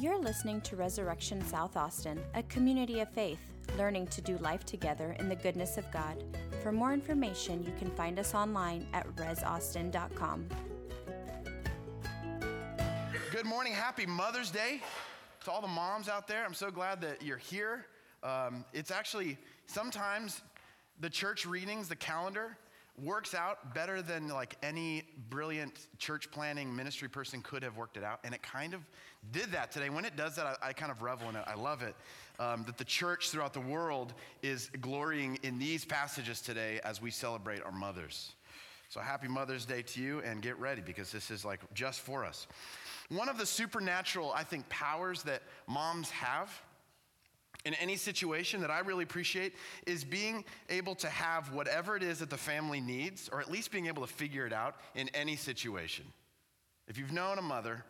You're listening to Resurrection South Austin, a community of faith, learning to do life together in the goodness of God. For more information, you can find us online at resaustin.com. Good morning. Happy Mother's Day to all the moms out there. I'm so glad that you're here. Um, it's actually sometimes the church readings, the calendar, works out better than like any brilliant church planning ministry person could have worked it out. And it kind of did that today. When it does that, I, I kind of revel in it. I love it. Um, that the church throughout the world is glorying in these passages today as we celebrate our mothers. So happy Mother's Day to you and get ready because this is like just for us. One of the supernatural, I think, powers that moms have in any situation that I really appreciate is being able to have whatever it is that the family needs, or at least being able to figure it out in any situation. If you've known a mother,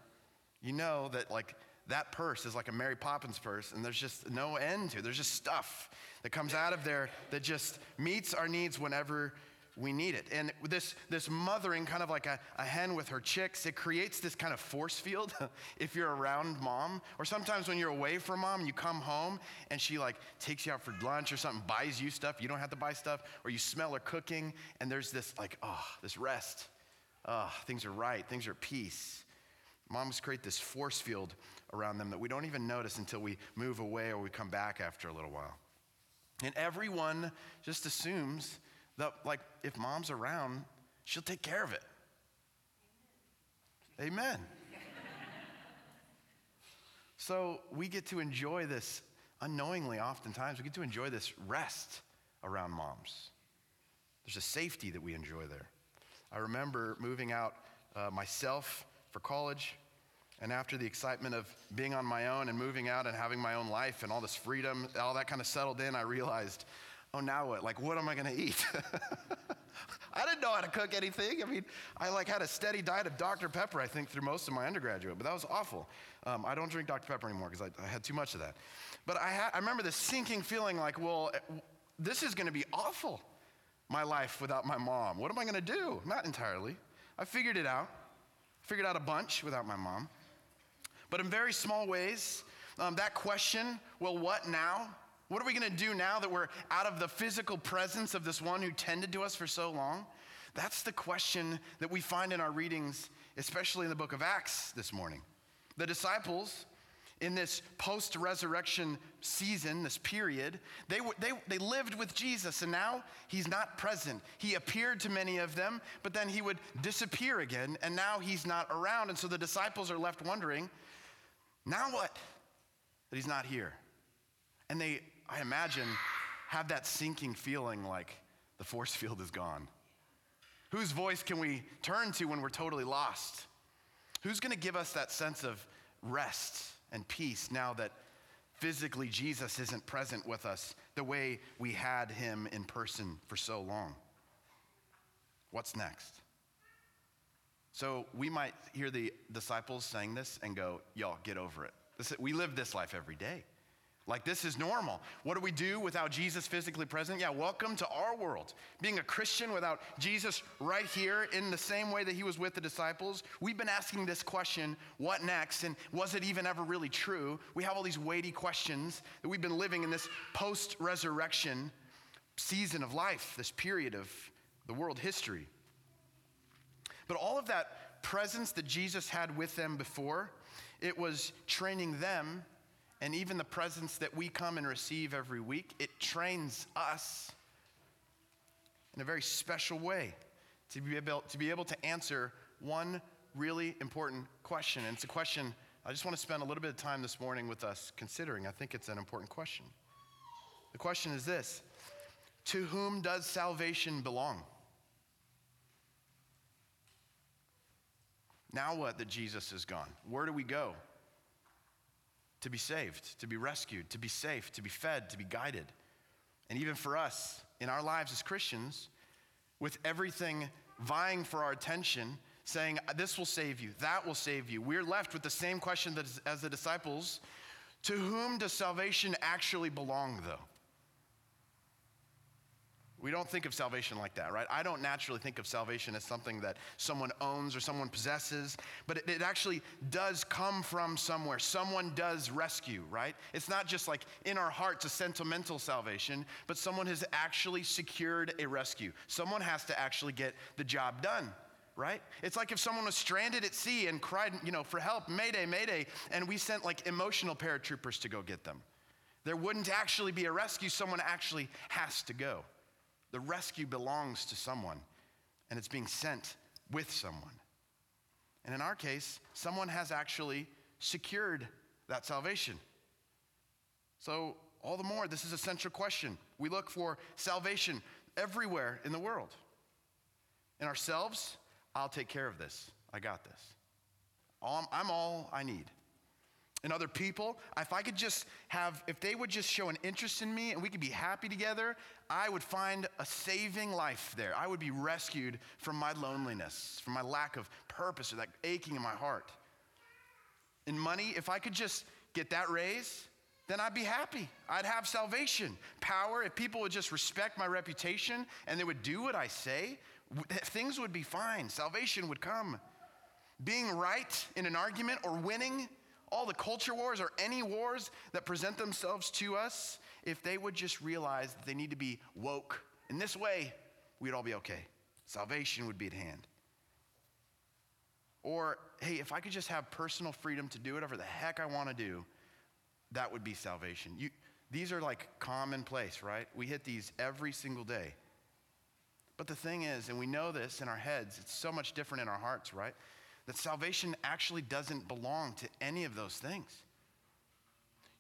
you know that like that purse is like a Mary Poppins purse, and there's just no end to it. There's just stuff that comes out of there that just meets our needs whenever we need it. And this, this mothering, kind of like a, a hen with her chicks, it creates this kind of force field if you're around mom. Or sometimes when you're away from mom, you come home and she like takes you out for lunch or something, buys you stuff. You don't have to buy stuff. Or you smell her cooking and there's this like, oh, this rest. Oh, things are right, things are peace. Moms create this force field around them that we don't even notice until we move away or we come back after a little while. And everyone just assumes like, if mom's around, she'll take care of it. Amen. so we get to enjoy this unknowingly, oftentimes, we get to enjoy this rest around moms. There's a safety that we enjoy there. I remember moving out uh, myself for college. And after the excitement of being on my own and moving out and having my own life and all this freedom, all that kind of settled in, I realized oh, now what? Like, what am I going to eat? I didn't know how to cook anything. I mean, I like had a steady diet of Dr. Pepper, I think, through most of my undergraduate, but that was awful. Um, I don't drink Dr. Pepper anymore because I, I, had too much of that. But I, ha- I remember this sinking feeling like, well, this is going to be awful, my life without my mom. What am I going to do? Not entirely. I figured it out. Figured out a bunch without my mom. But in very small ways, um, that question, well, what now? What are we going to do now that we're out of the physical presence of this one who tended to us for so long? That's the question that we find in our readings, especially in the book of Acts this morning. The disciples, in this post resurrection season, this period, they, they, they lived with Jesus, and now he's not present. He appeared to many of them, but then he would disappear again, and now he's not around. And so the disciples are left wondering, now what? That he's not here. And they I imagine, have that sinking feeling like the force field is gone. Whose voice can we turn to when we're totally lost? Who's going to give us that sense of rest and peace now that physically Jesus isn't present with us the way we had him in person for so long? What's next? So we might hear the disciples saying this and go, Y'all, get over it. This, we live this life every day. Like, this is normal. What do we do without Jesus physically present? Yeah, welcome to our world. Being a Christian without Jesus right here in the same way that he was with the disciples, we've been asking this question what next? And was it even ever really true? We have all these weighty questions that we've been living in this post resurrection season of life, this period of the world history. But all of that presence that Jesus had with them before, it was training them and even the presence that we come and receive every week, it trains us in a very special way to be able to, be able to answer one really important question. And it's a question I just want to spend a little bit of time this morning with us considering. I think it's an important question. The question is this To whom does salvation belong? Now what that Jesus is gone? Where do we go? To be saved, to be rescued, to be safe, to be fed, to be guided. And even for us in our lives as Christians, with everything vying for our attention, saying, This will save you, that will save you, we're left with the same question as the disciples To whom does salvation actually belong, though? We don't think of salvation like that, right? I don't naturally think of salvation as something that someone owns or someone possesses, but it, it, actually does come from somewhere. Someone does rescue, right? It's not just like in our hearts a sentimental salvation, but someone has actually secured a rescue. Someone has to actually get the job done. Right? It's like if someone was stranded at sea and cried, you know, for help, mayday, mayday, and we sent like emotional paratroopers to go get them. There wouldn't actually be a rescue, someone actually has to go. The rescue belongs to someone, and it's being sent with someone. And in our case, someone has actually secured that salvation. So, all the more, this is a central question. We look for salvation everywhere in the world. In ourselves, I'll take care of this. I got this. I'm all I need and other people, if I could just have, if they would just show an interest in me and we could be happy together, I would find a saving life there. I would be rescued from my loneliness, from my lack of purpose or that aching in my heart. In money, if I could just get that raise, then I'd be happy. I'd have salvation, power. If people would just respect my reputation and they would do what I say, things would be fine. Salvation would come. Being right in an argument or winning all the culture wars or any wars that present themselves to us, if they would just realize that they need to be woke in this way, we'd all be okay. Salvation would be at hand. Or, hey, if I could just have personal freedom to do whatever the heck I want to do, that would be salvation. You, these are like commonplace, right? We hit these every single day. But the thing is, and we know this in our heads, it's so much different in our hearts, right? That salvation actually doesn't belong to any of those things.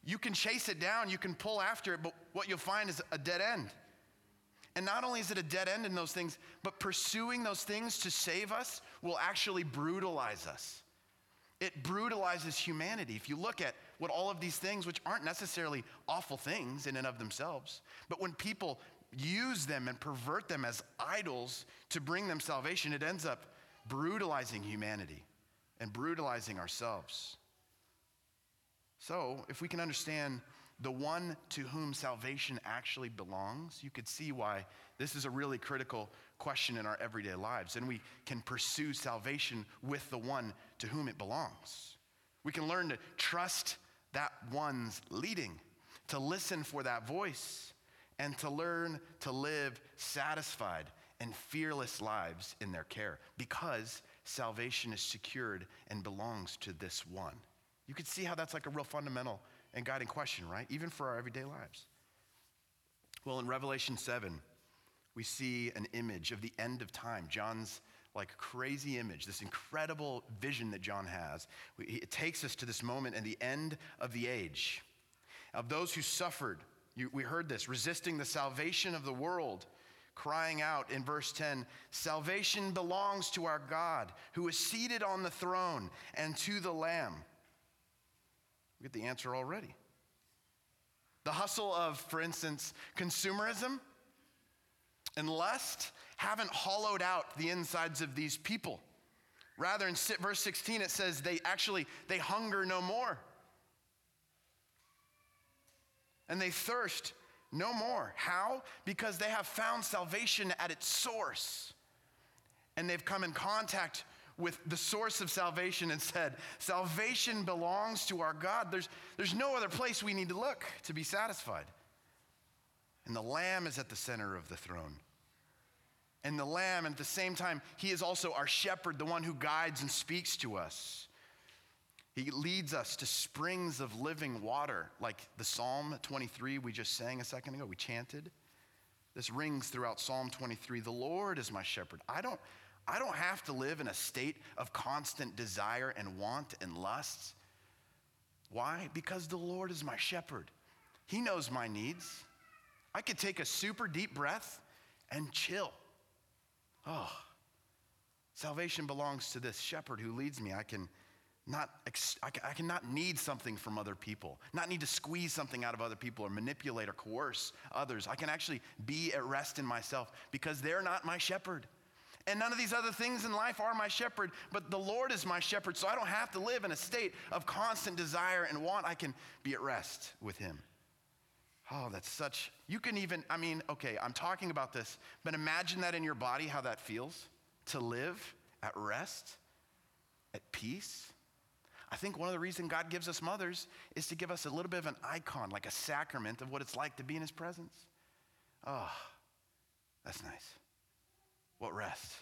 You can chase it down, you can pull after it, but what you'll find is a dead end. And not only is it a dead end in those things, but pursuing those things to save us will actually brutalize us. It brutalizes humanity. If you look at what all of these things, which aren't necessarily awful things in and of themselves, but when people use them and pervert them as idols to bring them salvation, it ends up brutalizing humanity and brutalizing ourselves. So, if we can understand the one to whom salvation actually belongs, you could see why this is a really critical question in our everyday lives. And we can pursue salvation with the one to whom it belongs. We can learn to trust that one's leading, to listen for that voice, and to learn to live satisfied and fearless lives in their care because salvation is secured and belongs to this one. You could see how that's like a real fundamental and guiding question, right? Even for our everyday lives. Well, in Revelation 7, we see an image of the end of time. John's like crazy image, this incredible vision that John has. It takes us to this moment and the end of the age. Of those who suffered, you, we heard this, resisting the salvation of the world crying out in verse 10 Salvation belongs to our God who is seated on the throne and to the Lamb. We get the answer already. The hustle of, for instance, consumerism and lust haven't hollowed out the insides of these people. Rather, in verse 16, it says they actually they hunger no more. And they thirst no more. How? Because they have found salvation at its source. And they've come in contact with the source of salvation and said, Salvation belongs to our God. There's, there's no other place we need to look to be satisfied. And the Lamb is at the center of the throne. And the Lamb, and at the same time, He is also our shepherd, the one who guides and speaks to us. He leads us to springs of living water, like the Psalm 23 we just sang a second ago. We chanted. This rings throughout Psalm 23. The Lord is my shepherd. I don't, I don't have to live in a state of constant desire and want and lusts. Why? Because the Lord is my shepherd. He knows my needs. I could take a super deep breath and chill. Oh, salvation belongs to this shepherd who leads me. I can not, I cannot need something from other people, not need to squeeze something out of other people or manipulate or coerce others. I can actually be at rest in myself because they're not my shepherd. And none of these other things in life are my shepherd, but the Lord is my shepherd, so I don't have to live in a state of constant desire and want. I can be at rest with Him. Oh, that's such, you can even, I mean, okay, I'm talking about this, but imagine that in your body, how that feels to live at rest, at peace. I think one of the reasons God gives us mothers is to give us a little bit of an icon, like a sacrament of what it's like to be in His presence. Oh, that's nice. What rest,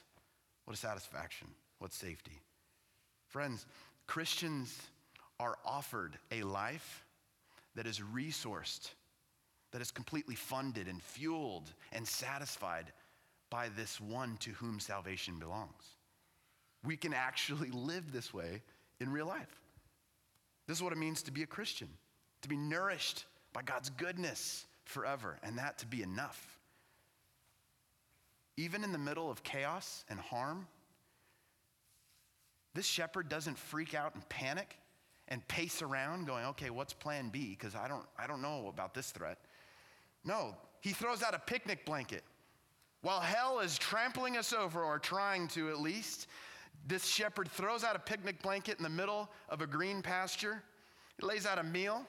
what a satisfaction, what safety. Friends, Christians are offered a life that is resourced, that is completely funded and fueled and satisfied by this one to whom salvation belongs. We can actually live this way in real life. This is what it means to be a Christian, to be nourished by God's goodness forever, and that to be enough. Even in the middle of chaos and harm, this shepherd doesn't freak out and panic and pace around going, okay, what's plan B? Because I don't, I don't know about this threat. No, he throws out a picnic blanket. While hell is trampling us over, or trying to at least, this shepherd throws out a picnic blanket in the middle of a green pasture. He lays out a meal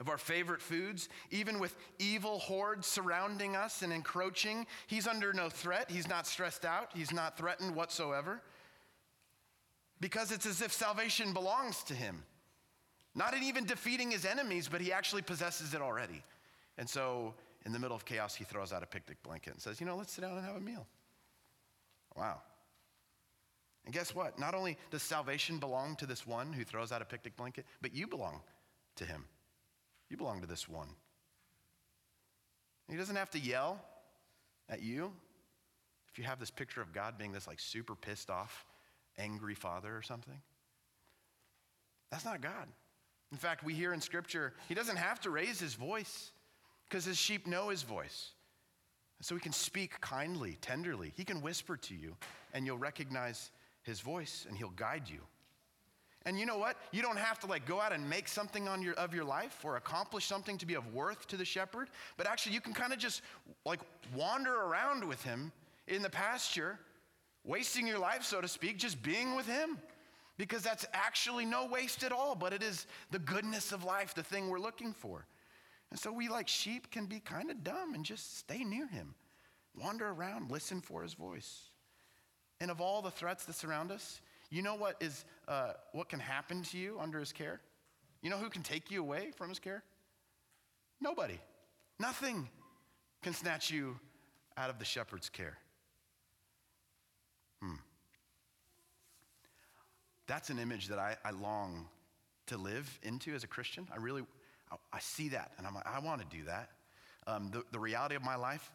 of our favorite foods, even with evil hordes surrounding us and encroaching. He's under no threat. He's not stressed out. He's not threatened whatsoever. Because it's as if salvation belongs to him. Not in even defeating his enemies, but he actually possesses it already. And so, in the middle of chaos, he throws out a picnic blanket and says, You know, let's sit down and have a meal. Wow. And guess what? Not only does salvation belong to this one who throws out a picnic blanket, but you belong to him. You belong to this one. He doesn't have to yell at you. If you have this picture of God being this like super pissed off, angry father or something, that's not God. In fact, we hear in Scripture, he doesn't have to raise his voice because his sheep know his voice. So he can speak kindly, tenderly. He can whisper to you, and you'll recognize his voice, and he'll guide you. And you know what? You don't have to like go out and make something on your, of your life or accomplish something to be of worth to the shepherd, but actually you can kind of just like wander around with him in the pasture, wasting your life, so to speak, just being with him. Because that's actually no waste at all, but it is the goodness of life, the thing we're looking for. And so we, like sheep, can be kind of dumb and just stay near him, wander around, listen for his voice. And of all the threats that surround us, you know what is uh, what can happen to you under his care? You know who can take you away from his care? Nobody. Nothing can snatch you out of the shepherd's care. Hmm. That's an image that I, I long to live into as a Christian. I really, I, I see that, and I'm like, I want to do that. Um, the, the reality of my life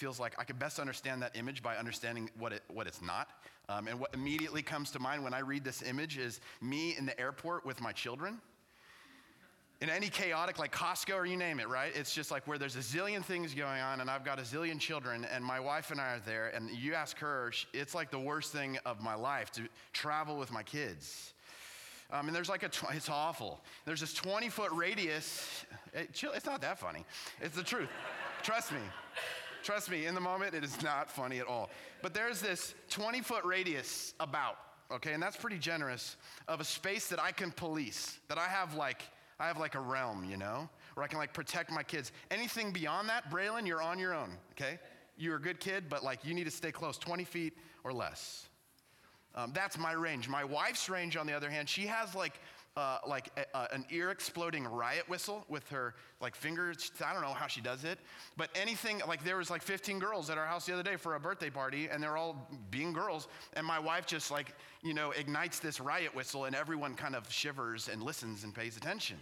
feels like I can best understand that image by understanding what, it, what it's not. Um, and what immediately comes to mind when I read this image is me in the airport with my children. In any chaotic, like Costco or you name it, right? It's just like where there's a zillion things going on, and I've got a zillion children, and my wife and I are there, and you ask her, it's like the worst thing of my life to travel with my kids. Um, and there's like a, tw- it's awful. There's this 20 foot radius. It, it's not that funny. It's the truth. Trust me. Trust me, in the moment, it is not funny at all. But there's this 20 foot radius about, okay, and that's pretty generous, of a space that I can police, that I have like, I have like a realm, you know, where I can like protect my kids. Anything beyond that, Braylon, you're on your own, okay? You're a good kid, but like you need to stay close, 20 feet or less. Um, that's my range. My wife's range, on the other hand, she has like uh, like a, a, an ear exploding riot whistle with her like fingers. I don't know how she does it, but anything like there was like 15 girls at our house the other day for a birthday party, and they're all being girls, and my wife just like you know ignites this riot whistle, and everyone kind of shivers and listens and pays attention.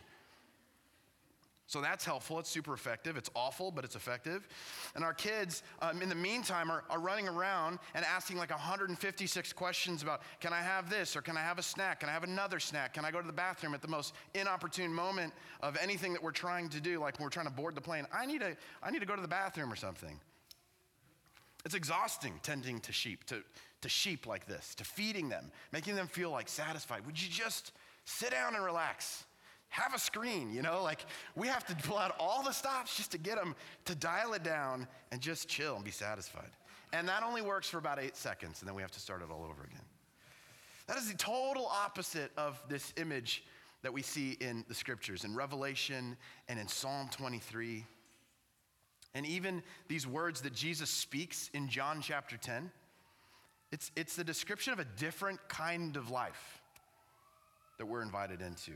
So that's helpful. It's super effective. It's awful, but it's effective. And our kids, um, in the meantime, are, are running around and asking like 156 questions about can I have this or can I have a snack? Can I have another snack? Can I go to the bathroom at the most inopportune moment of anything that we're trying to do, like when we're trying to board the plane? I need, a, I need to go to the bathroom or something. It's exhausting tending to sheep, to, to sheep like this, to feeding them, making them feel like satisfied. Would you just sit down and relax? Have a screen, you know? Like, we have to pull out all the stops just to get them to dial it down and just chill and be satisfied. And that only works for about eight seconds, and then we have to start it all over again. That is the total opposite of this image that we see in the scriptures, in Revelation and in Psalm 23. And even these words that Jesus speaks in John chapter 10, it's, it's the description of a different kind of life that we're invited into.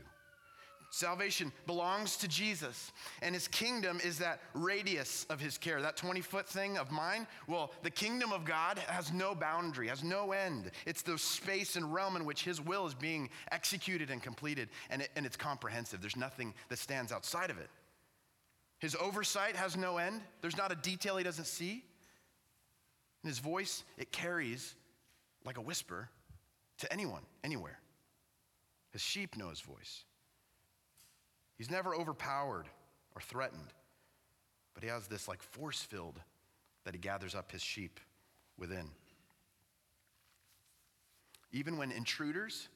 Salvation belongs to Jesus, and his kingdom is that radius of his care, that 20 foot thing of mine. Well, the kingdom of God has no boundary, has no end. It's the space and realm in which his will is being executed and completed, and, it, and it's comprehensive. There's nothing that stands outside of it. His oversight has no end, there's not a detail he doesn't see. And his voice, it carries like a whisper to anyone, anywhere. His sheep know his voice. He's never overpowered or threatened, but he has this like force filled that he gathers up his sheep within. Even when intruders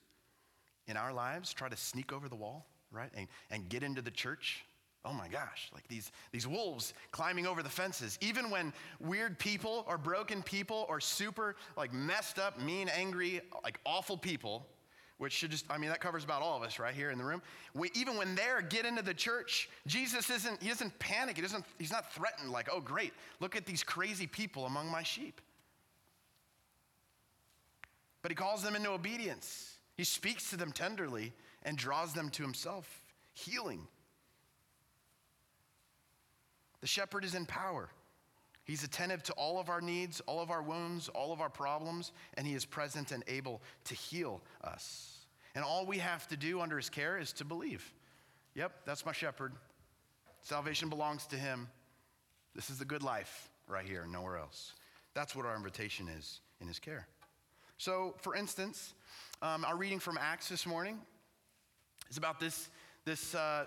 in our lives try to sneak over the wall, right, and, and get into the church, oh my gosh, like these, these wolves climbing over the fences. Even when weird people or broken people or super like messed up, mean, angry, like awful people which should just, I mean, that covers about all of us right here in the room. We, even when they're get into the church, Jesus isn't, he doesn't panic. He doesn't, he's not threatened like, oh, great, look at these crazy people among my sheep. But he calls them into obedience. He speaks to them tenderly and draws them to himself, healing. The shepherd is in power. He's attentive to all of our needs, all of our wounds, all of our problems, and He is present and able to heal us. And all we have to do under His care is to believe. Yep, that's my shepherd. Salvation belongs to Him. This is the good life right here, nowhere else. That's what our invitation is in His care. So, for instance, um, our reading from Acts this morning is about this, this uh,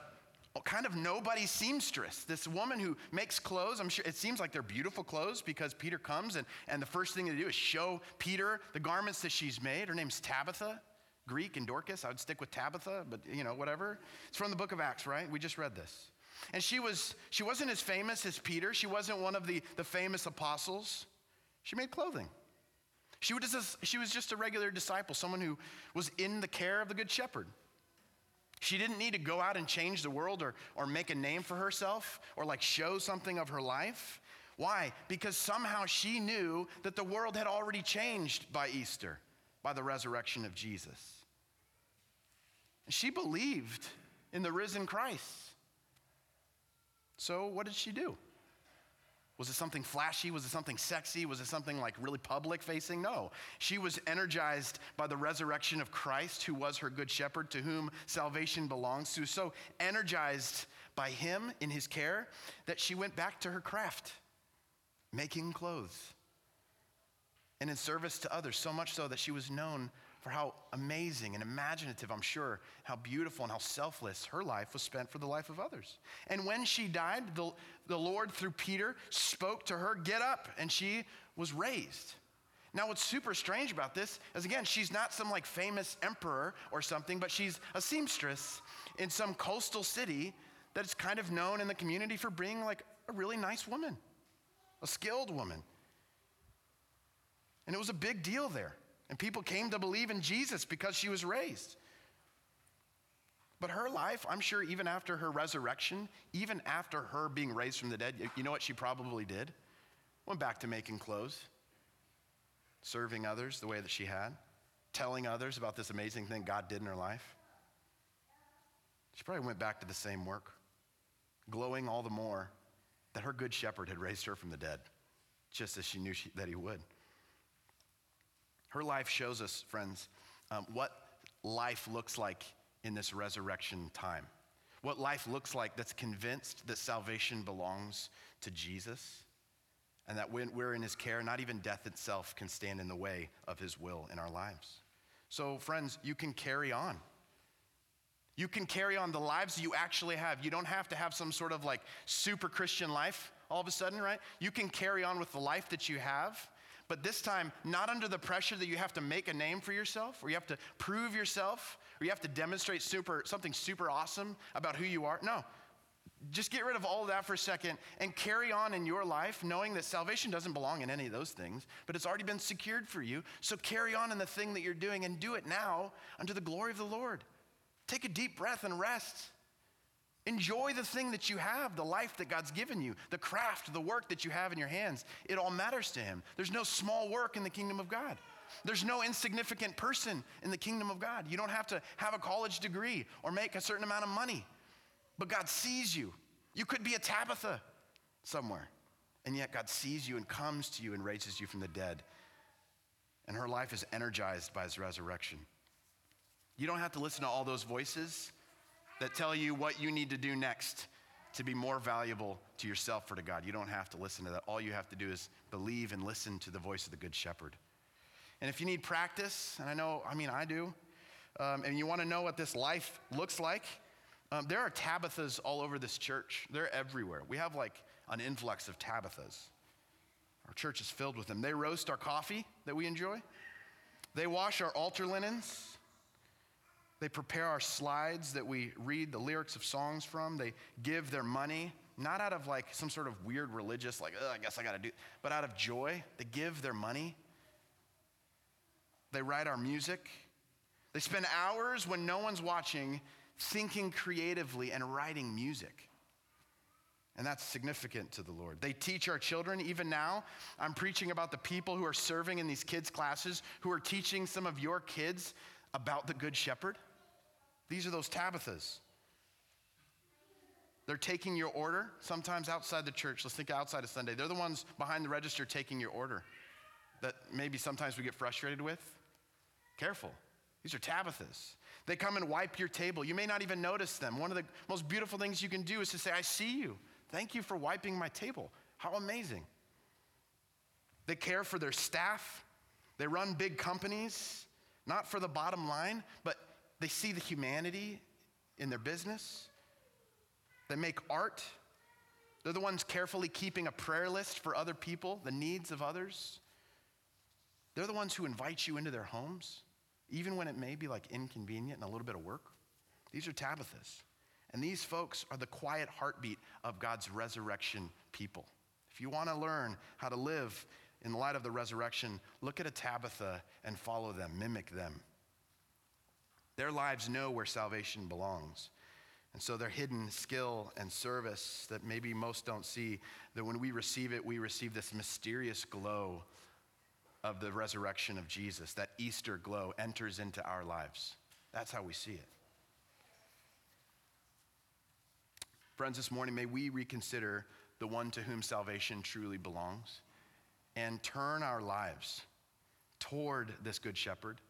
kind of nobody seamstress, this woman who makes clothes. I'm sure it seems like they're beautiful clothes because Peter comes and, and the first thing they do is show Peter the garments that she's made. Her name's Tabitha, Greek and Dorcas. I would stick with Tabitha, but you know, whatever. It's from the book of Acts, right? We just read this. And she was she wasn't as famous as Peter. She wasn't one of the, the famous apostles. She made clothing. She was, just, she was just a regular disciple, someone who was in the care of the good shepherd. She didn't need to go out and change the world or, or make a name for herself or like show something of her life. Why? Because somehow she knew that the world had already changed by Easter, by the resurrection of Jesus. And she believed in the risen Christ. So, what did she do? Was it something flashy? Was it something sexy? Was it something like really public facing? No. She was energized by the resurrection of Christ, who was her good shepherd, to whom salvation belongs to. So energized by him in his care that she went back to her craft, making clothes, and in service to others, so much so that she was known for how amazing and imaginative, I'm sure, how beautiful and how selfless her life was spent for the life of others. And when she died, the, the Lord, through Peter, spoke to her, Get up, and she was raised. Now, what's super strange about this is again, she's not some like famous emperor or something, but she's a seamstress in some coastal city that is kind of known in the community for being like a really nice woman, a skilled woman. And it was a big deal there. And people came to believe in Jesus because she was raised. But her life, I'm sure, even after her resurrection, even after her being raised from the dead, you know what she probably did? Went back to making clothes, serving others the way that she had, telling others about this amazing thing God did in her life. She probably went back to the same work, glowing all the more that her good shepherd had raised her from the dead, just as she knew she, that he would. Her life shows us, friends, um, what life looks like in this resurrection time. What life looks like that's convinced that salvation belongs to Jesus and that when we're in his care, not even death itself can stand in the way of his will in our lives. So, friends, you can carry on. You can carry on the lives you actually have. You don't have to have some sort of like super Christian life all of a sudden, right? You can carry on with the life that you have but this time not under the pressure that you have to make a name for yourself or you have to prove yourself or you have to demonstrate super, something super awesome about who you are. No. Just get rid of all of that for a second and carry on in your life knowing that salvation doesn't belong in any of those things, but it's already been secured for you. So carry on in the thing that you're doing and do it now unto the glory of the Lord. Take a deep breath and rest. Enjoy the thing that you have, the life that God's given you, the craft, the work that you have in your hands. It all matters to Him. There's no small work in the kingdom of God. There's no insignificant person in the kingdom of God. You don't have to have a college degree or make a certain amount of money, but God sees you. You could be a Tabitha somewhere, and yet God sees you and comes to you and raises you from the dead. And her life is energized by his resurrection. You don't have to listen to all those voices that tell you what you need to do next to be more valuable to yourself or to God. You don't have to listen to that. All you have to do is believe and listen to the voice of the Good Shepherd. And if you need practice, and I know, I mean, I do, um, and you want to know what this life looks like, um, there are Tabithas all over this church. They're everywhere. We have like an influx of Tabithas. Our church is filled with them. They roast our coffee that we enjoy, they wash our altar linens. They prepare our slides that we read the lyrics of songs from. They give their money, not out of like some sort of weird religious, like, I guess I got to do, but out of joy. They give their money. They write our music. They spend hours when no one's watching thinking creatively and writing music. And that's significant to the Lord. They teach our children. Even now, I'm preaching about the people who are serving in these kids' classes, who are teaching some of your kids about the Good Shepherd. These are those Tabithas. They're taking your order, sometimes outside the church. Let's think outside of Sunday. They're the ones behind the register taking your order that maybe sometimes we get frustrated with. Careful. These are Tabithas. They come and wipe your table. You may not even notice them. One of the most beautiful things you can do is to say, I see you. Thank you for wiping my table. How amazing. They care for their staff. They run big companies, not for the bottom line, but they see the humanity in their business. They make art. They're the ones carefully keeping a prayer list for other people, the needs of others. They're the ones who invite you into their homes even when it may be like inconvenient and a little bit of work. These are Tabithas. And these folks are the quiet heartbeat of God's resurrection people. If you want to learn how to live in the light of the resurrection, look at a Tabitha and follow them, mimic them. Their lives know where salvation belongs. And so their hidden skill and service that maybe most don't see, that when we receive it, we receive this mysterious glow of the resurrection of Jesus, that Easter glow enters into our lives. That's how we see it. Friends, this morning, may we reconsider the one to whom salvation truly belongs and turn our lives toward this good shepherd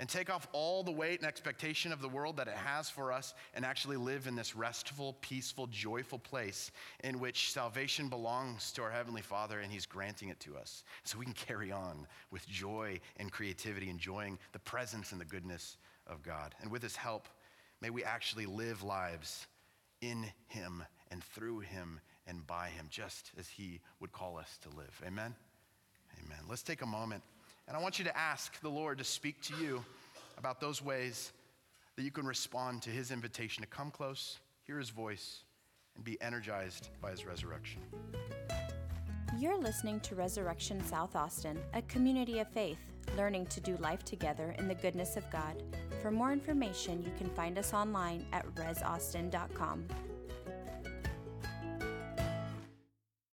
and take off all the weight and expectation of the world that it has for us and actually live in this restful, peaceful, joyful place in which salvation belongs to our Heavenly Father and He's granting it to us. So we can carry on with joy and creativity, enjoying the presence and the goodness of God. And with His help, may we actually live lives in Him and through Him and by Him, just as He would call us to live. Amen? Amen. Let's take a moment. And I want you to ask the Lord to speak to you about those ways that you can respond to his invitation to come close, hear his voice, and be energized by his resurrection. You're listening to Resurrection South Austin, a community of faith, learning to do life together in the goodness of God. For more information, you can find us online at resaustin.com.